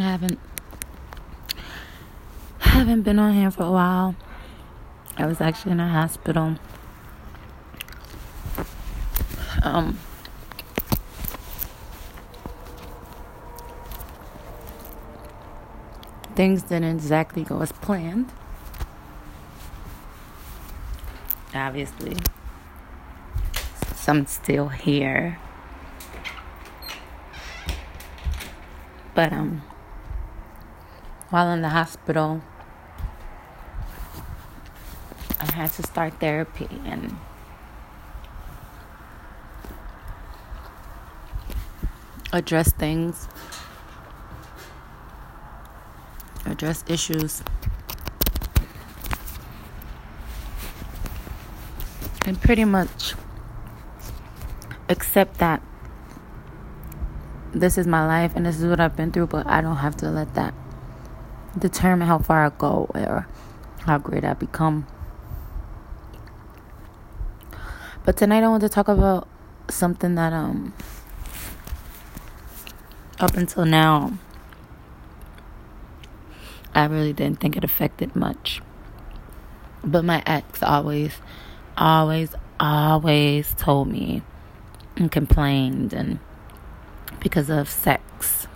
I haven't haven't been on here for a while. I was actually in a hospital. Um things didn't exactly go as planned. Obviously, some still here. But um while in the hospital I had to start therapy and address things address issues and pretty much accept that this is my life and this is what I've been through, but I don't have to let that determine how far I go or how great I become. But tonight I want to talk about something that um up until now I really didn't think it affected much. But my ex always always always told me and complained and because of sex.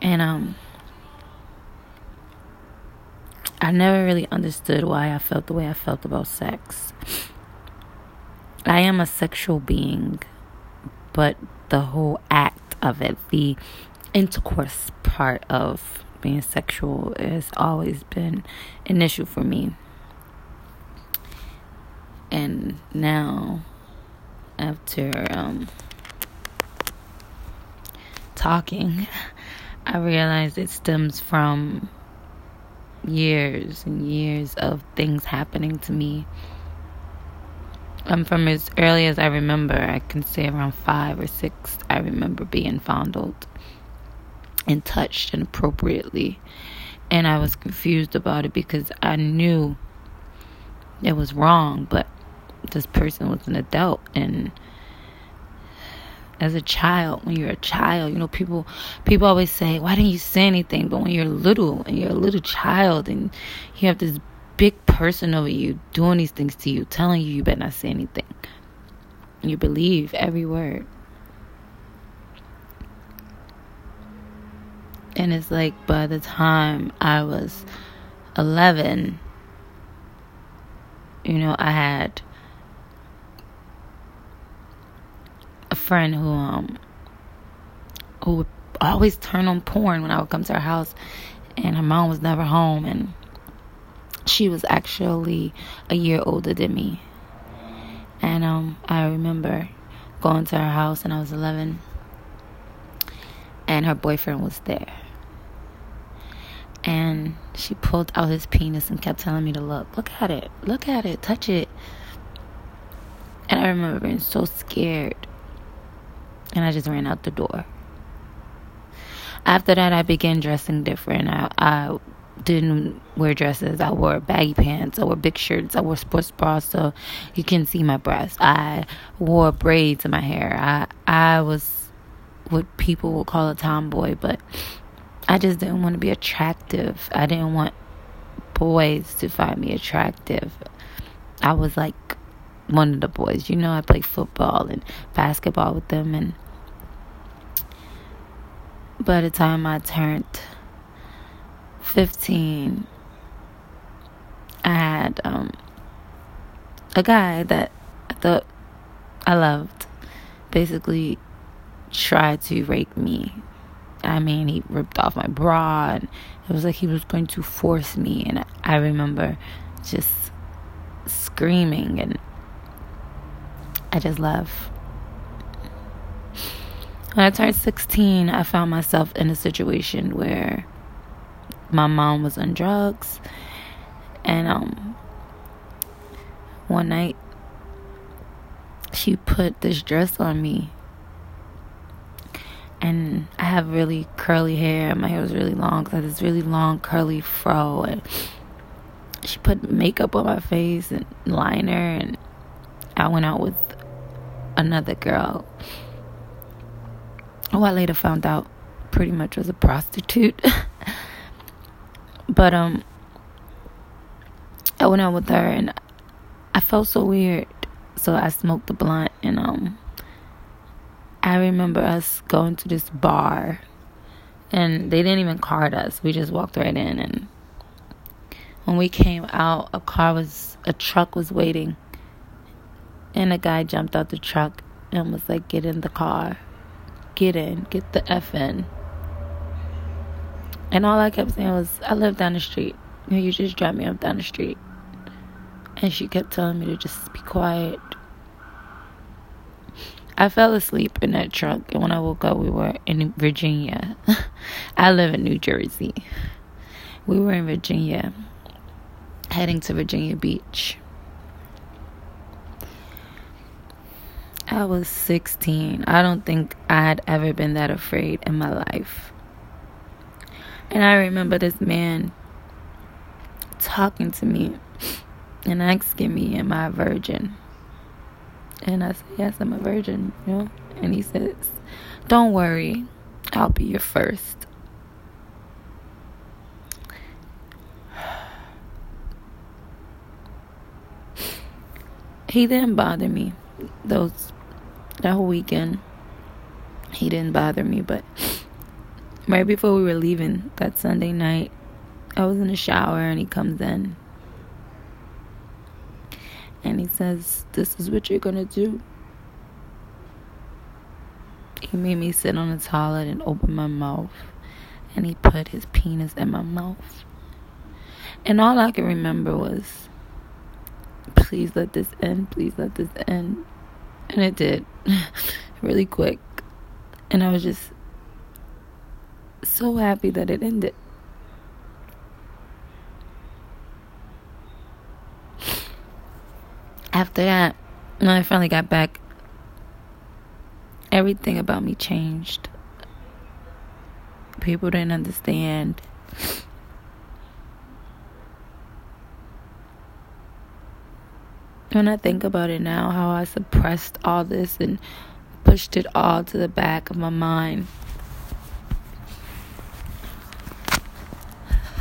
And um I never really understood why I felt the way I felt about sex. I am a sexual being, but the whole act of it, the intercourse part of being sexual has always been an issue for me. And now, after um, talking, I realized it stems from years and years of things happening to me. Um, from as early as I remember, I can say around five or six, I remember being fondled and touched inappropriately. And I was confused about it because I knew it was wrong, but this person was an adult and as a child when you're a child you know people people always say why didn't you say anything? But when you're little and you're a little child and you have this big person over you doing these things to you telling you you better not say anything. You believe every word. And it's like by the time i was 11 you know i had friend who um who would always turn on porn when I would come to her house and her mom was never home and she was actually a year older than me. And um I remember going to her house and I was 11 and her boyfriend was there. And she pulled out his penis and kept telling me to look. Look at it. Look at it. Touch it. And I remember being so scared and I just ran out the door. After that, I began dressing different. I, I didn't wear dresses. I wore baggy pants. I wore big shirts. I wore sports bras so you can see my breasts. I wore braids in my hair. I I was what people would call a tomboy, but I just didn't want to be attractive. I didn't want boys to find me attractive. I was like one of the boys. You know, I played football and basketball with them and by the time I turned 15, I had um, a guy that I thought I loved basically tried to rape me. I mean, he ripped off my bra, and it was like he was going to force me. And I remember just screaming, and I just left. When I turned 16, I found myself in a situation where my mom was on drugs. And um, one night, she put this dress on me. And I have really curly hair. My hair was really long. So I had this really long curly fro. And she put makeup on my face and liner. And I went out with another girl who I later found out pretty much was a prostitute. but um I went out with her and I felt so weird. So I smoked the blunt and um I remember us going to this bar and they didn't even card us. We just walked right in and when we came out a car was a truck was waiting and a guy jumped out the truck and was like get in the car get in get the f in and all i kept saying was i live down the street you just drive me up down the street and she kept telling me to just be quiet I fell asleep in that truck, and when I woke up, we were in Virginia. I live in New Jersey. We were in Virginia, heading to Virginia Beach. I was 16. I don't think I had ever been that afraid in my life. And I remember this man talking to me and asking me, Am I a virgin? And I said, Yes, I'm a virgin, you know? And he says, Don't worry, I'll be your first. He didn't bother me those that whole weekend. He didn't bother me, but right before we were leaving that Sunday night, I was in the shower and he comes in and he says, This is what you're gonna do. He made me sit on the toilet and open my mouth, and he put his penis in my mouth. And all I can remember was, Please let this end, please let this end. And it did, really quick. And I was just so happy that it ended. after that, when I finally got back, everything about me changed. People didn't understand. When I think about it now, how I suppressed all this and pushed it all to the back of my mind.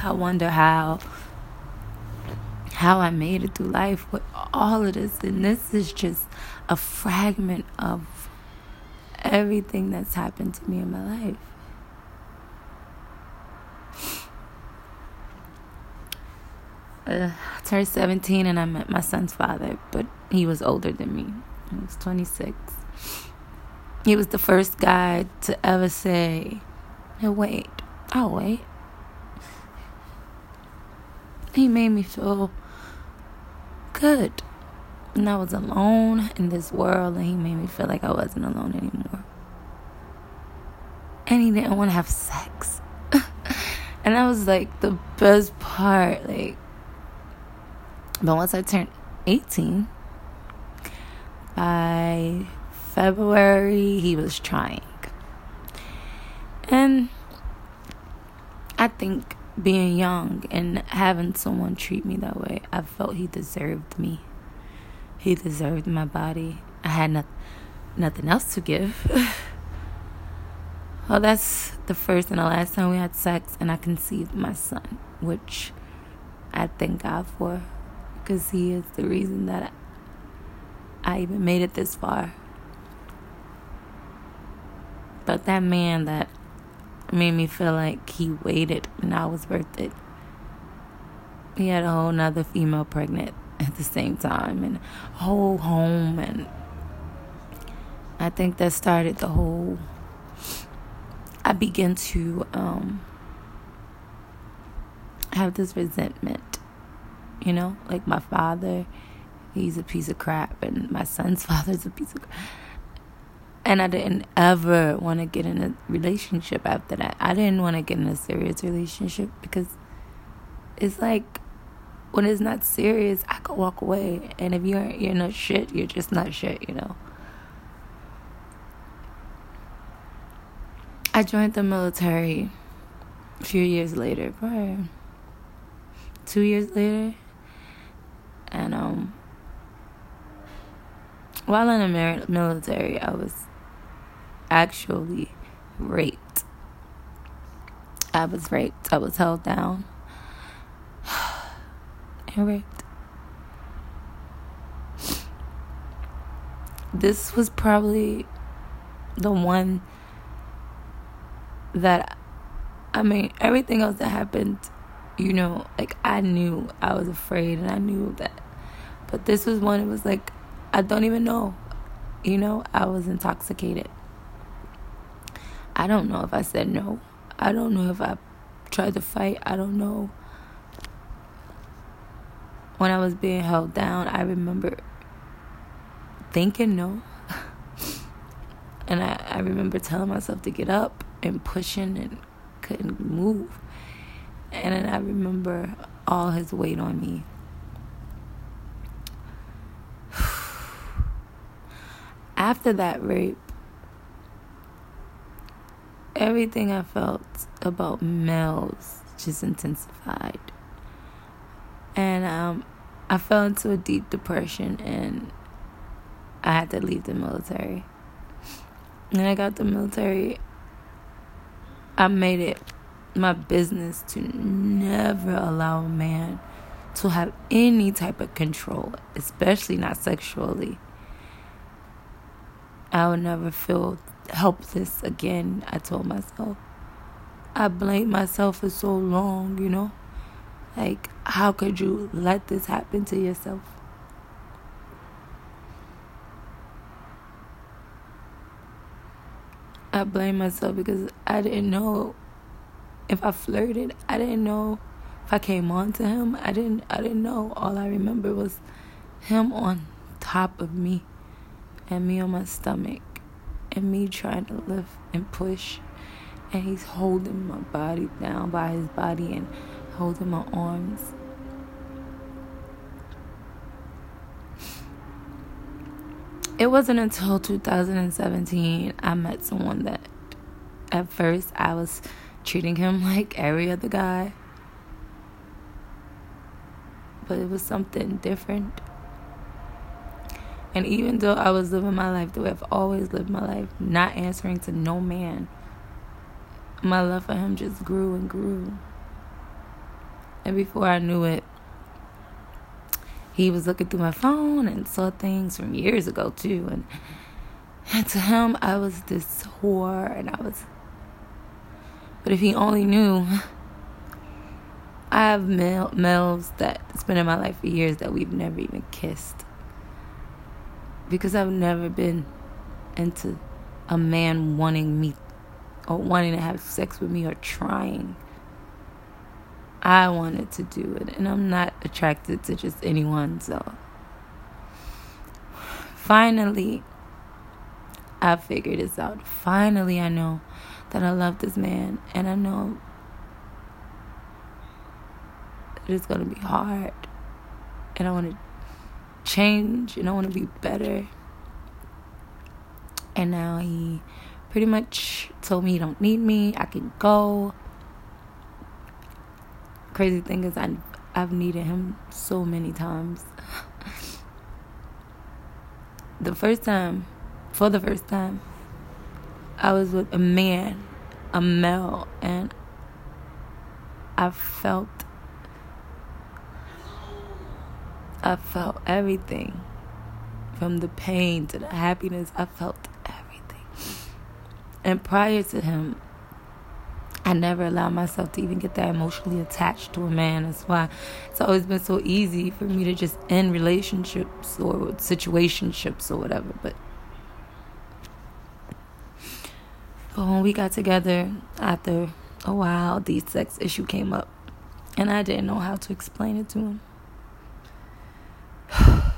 I wonder how how I made it through life with all of this. And this is just a fragment of everything that's happened to me in my life. Uh, I turned 17 and I met my son's father, but he was older than me. He was 26. He was the first guy to ever say, Hey, wait, I'll wait. He made me feel good. And I was alone in this world, and he made me feel like I wasn't alone anymore. And he didn't want to have sex. and that was like the best part. Like, but once I turned 18, by February, he was trying. And I think being young and having someone treat me that way, I felt he deserved me. He deserved my body. I had no, nothing else to give. well, that's the first and the last time we had sex, and I conceived my son, which I thank God for because He is the reason that I, even made it this far. But that man that made me feel like he waited and I was worth it. He had a whole nother female pregnant at the same time and a whole home and I think that started the whole I began to um have this resentment. You know, like my father, he's a piece of crap and my son's father's a piece of crap and I didn't ever want to get in a relationship after that. I didn't want to get in a serious relationship because it's like when it's not serious, I could walk away. And if you're you're not shit, you're just not shit, you know. I joined the military a few years later, probably two years later, and um, while in the military, I was actually raped I was raped. I was held down and raped. This was probably the one that I mean, everything else that happened, you know, like I knew I was afraid and I knew that. But this was one, it was like, I don't even know. You know, I was intoxicated. I don't know if I said no. I don't know if I tried to fight. I don't know. When I was being held down, I remember thinking no. and I, I remember telling myself to get up and pushing and couldn't move. And then I remember all his weight on me. After that rape, everything I felt about males just intensified. And um, I fell into a deep depression and I had to leave the military. And I got the military, I made it my business to never allow a man to have any type of control, especially not sexually. I would never feel helpless again, I told myself. I blamed myself for so long, you know? Like, how could you let this happen to yourself? I blame myself because I didn't know if I flirted. I didn't know if I came on to him. I didn't I didn't know. All I remember was him on top of me and me on my stomach and me trying to lift and push and he's holding my body down by his body and holding my arms. It wasn't until 2017 I met someone that at first I was treating him like every other guy. But it was something different. And even though I was living my life the way I've always lived my life, not answering to no man, my love for him just grew and grew. And before I knew it, he was looking through my phone and saw things from years ago too. And, and to him, I was this whore, and I was. But if he only knew, I have male, males that's been in my life for years that we've never even kissed because I've never been into a man wanting me or wanting to have sex with me or trying. I wanted to do it, and I'm not attracted to just anyone, so finally, I figured this out. Finally, I know that I love this man, and I know it's gonna be hard, and I want to change and I want to be better. And now he pretty much told me he don't need me. I can go. Crazy thing is I I've needed him so many times. the first time, for the first time, I was with a man, a male, and I felt I felt everything. From the pain to the happiness, I felt everything. And prior to him, I never allowed myself to even get that emotionally attached to a man. That's why it's always been so easy for me to just end relationships or situationships or whatever. But but when we got together after a while, the sex issue came up, and I didn't know how to explain it to him.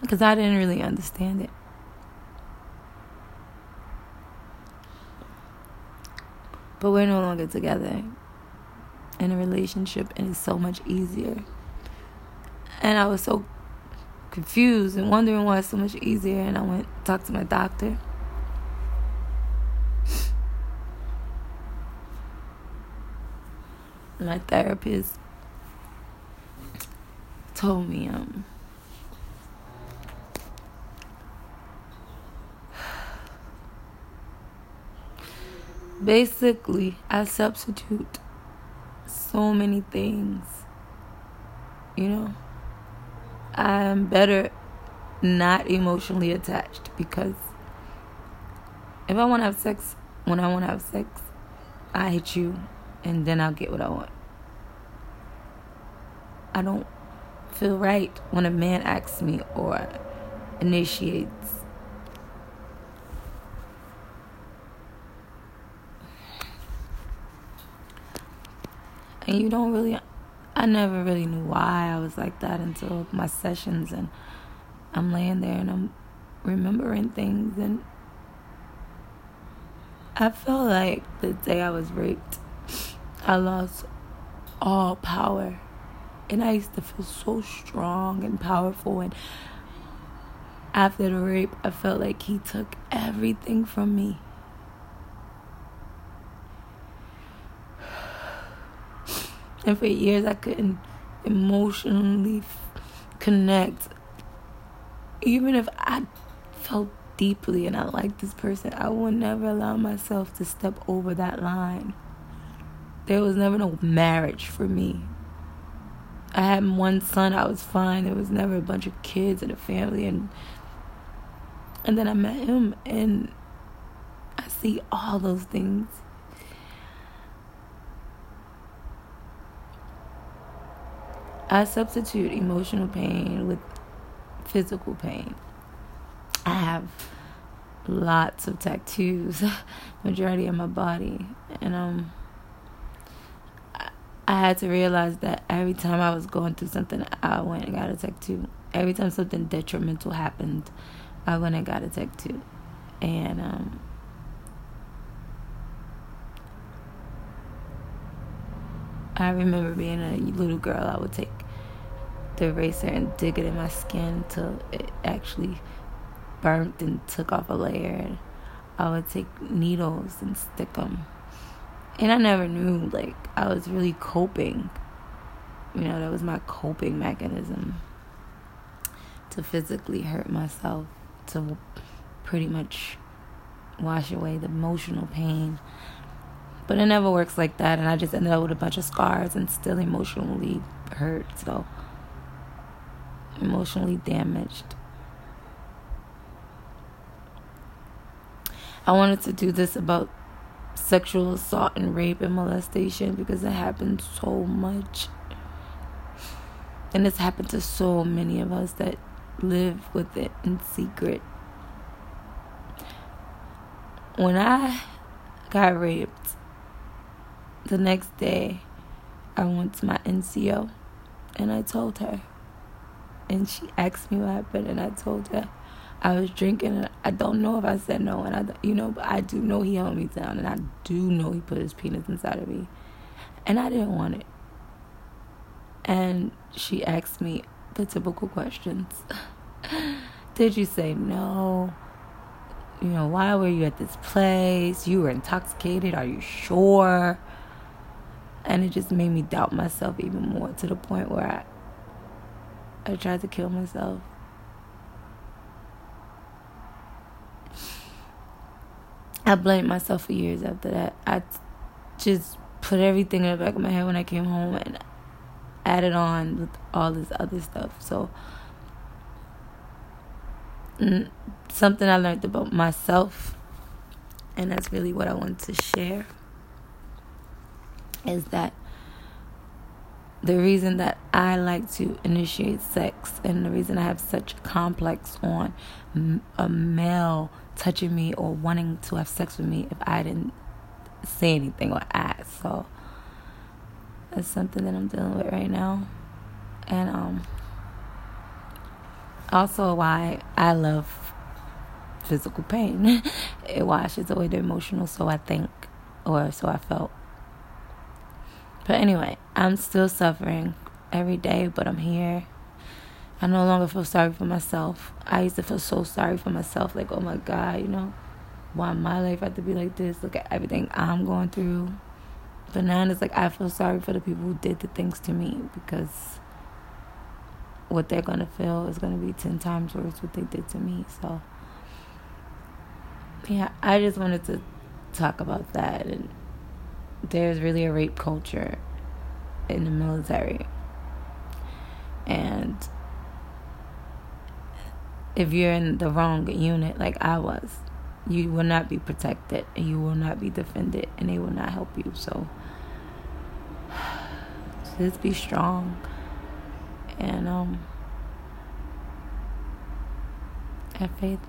because I didn't really understand it. But we're no longer together in a relationship, and it's so much easier. And I was so confused and wondering why it's so much easier. And I went to talk to my doctor. My therapist told me um basically, I substitute so many things. You know, I'm better not emotionally attached because if I want to have sex, when I want to have sex, I hit you and then I'll get what I want. I don't feel right when a man asks me or initiates. And you don't really, I never really knew why I was like that until my sessions, and I'm laying there and I'm remembering things, and I felt like the day I was raped, I lost all power and I used to feel so strong and powerful. And after the rape, I felt like he took everything from me. And for years, I couldn't emotionally connect. Even if I felt deeply and I liked this person, I would never allow myself to step over that line. There was never no marriage for me. I had one son, I was fine. There was never a bunch of kids and a family and and then I met him and I see all those things. I substitute emotional pain with physical pain. I have lots of tattoos, majority of my body, and um I had to realize that every time I was going through something, I went and got a tattoo. Every time something detrimental happened, I went and got a tattoo. And um, I remember being a little girl, I would take the eraser and dig it in my skin until it actually burnt and took off a layer. I would take needles and stick them and I never knew like I was really coping. You know, that was my coping mechanism to physically hurt myself, to pretty much wash away the emotional pain. But it never works like that, and I just ended up with a bunch of scars and still emotionally hurt, so emotionally damaged. I wanted to do this about sexual assault and rape and molestation because it happens so much. And it's happened to so many of us that live with it in secret. When I got raped, the next day I went to my NCO and I told her. And she asked me what happened, and I told her. I was drinking, and I don't know if I said no, and I, you know, but I do know he held me down, and I do know he put his penis inside of me, and I didn't want it. And she asked me the typical questions: Did you say no? You know, why were you at this place? You were intoxicated. Are you sure? And it just made me doubt myself even more to the point where I, I tried to kill myself. I blamed myself for years after that. I just put everything in the back of my head when I came home and added on with all this other stuff. So, something I learned about myself, and that's really what I want to share, is that the reason that I like to initiate sex and the reason I have such a complex on a male touching me or wanting to have sex with me if I didn't say anything or ask. So that's something that I'm dealing with right now. And um also why I love physical pain. it washes away the emotional so I think or so I felt. But anyway, I'm still suffering every day, but I'm here. I no longer feel sorry for myself. I used to feel so sorry for myself, like, oh my God, you know, why my life had to be like this? Look at everything I'm going through. But now it's like I feel sorry for the people who did the things to me because what they're gonna feel is gonna be ten times worse what they did to me. So yeah, I just wanted to talk about that. And there's really a rape culture in the military. And if you're in the wrong unit, like I was, you will not be protected and you will not be defended and they will not help you. So just be strong and um have faith.